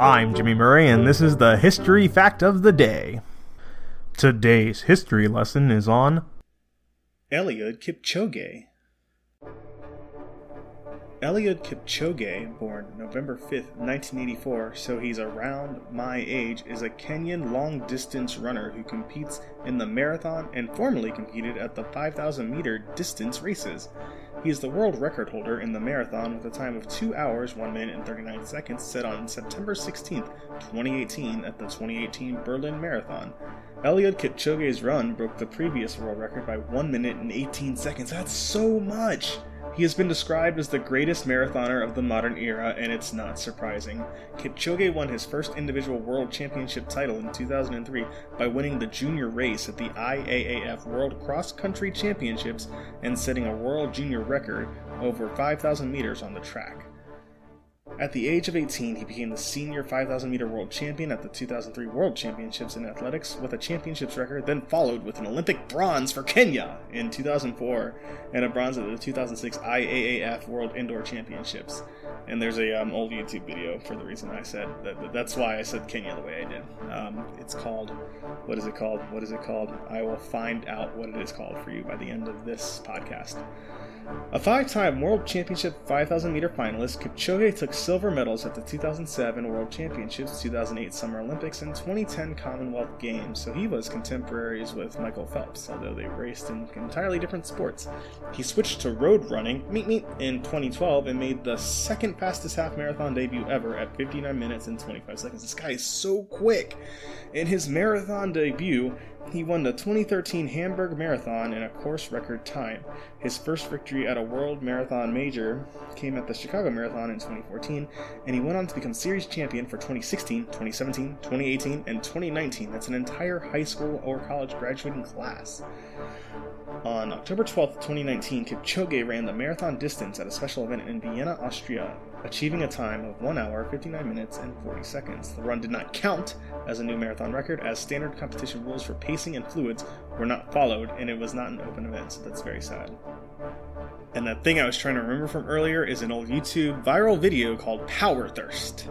I'm Jimmy Murray, and this is the History Fact of the Day. Today's history lesson is on Eliud Kipchoge. Eliud Kipchoge, born November 5th, 1984, so he's around my age, is a Kenyan long distance runner who competes in the marathon and formerly competed at the 5,000 meter distance races. He is the world record holder in the marathon with a time of 2 hours, 1 minute, and 39 seconds set on September 16, 2018, at the 2018 Berlin Marathon. Eliud Kipchoge's run broke the previous world record by 1 minute and 18 seconds. That's so much! He has been described as the greatest marathoner of the modern era, and it's not surprising. Kipchoge won his first individual world championship title in 2003 by winning the junior race at the IAAF World Cross Country Championships and setting a world junior record over 5,000 meters on the track. At the age of 18, he became the senior 5,000 meter world champion at the 2003 World Championships in Athletics with a championships record, then followed with an Olympic bronze for Kenya in 2004 and a bronze at the 2006 IAAF World Indoor Championships. And there's a um, old YouTube video for the reason I said that. That's why I said Kenya the way I did. Um, it's called, what is it called? What is it called? I will find out what it is called for you by the end of this podcast. A five time World Championship 5,000 meter finalist, Kipchoge took silver medals at the 2007 World Championships, 2008 Summer Olympics, and 2010 Commonwealth Games, so he was contemporaries with Michael Phelps, although they raced in entirely different sports. He switched to road running, meet meet, in 2012 and made the second fastest half marathon debut ever at 59 minutes and 25 seconds. This guy is so quick! In his marathon debut, he won the 2013 Hamburg Marathon in a course record time. His first victory at a World Marathon Major came at the Chicago Marathon in 2014, and he went on to become series champion for 2016, 2017, 2018, and 2019. That's an entire high school or college graduating class. On October 12, 2019, Kipchoge ran the marathon distance at a special event in Vienna, Austria, achieving a time of 1 hour, 59 minutes, and 40 seconds. The run did not count as a new marathon record, as standard competition rules for pacing and fluids were not followed, and it was not an open event, so that's very sad. And the thing I was trying to remember from earlier is an old YouTube viral video called Power Thirst.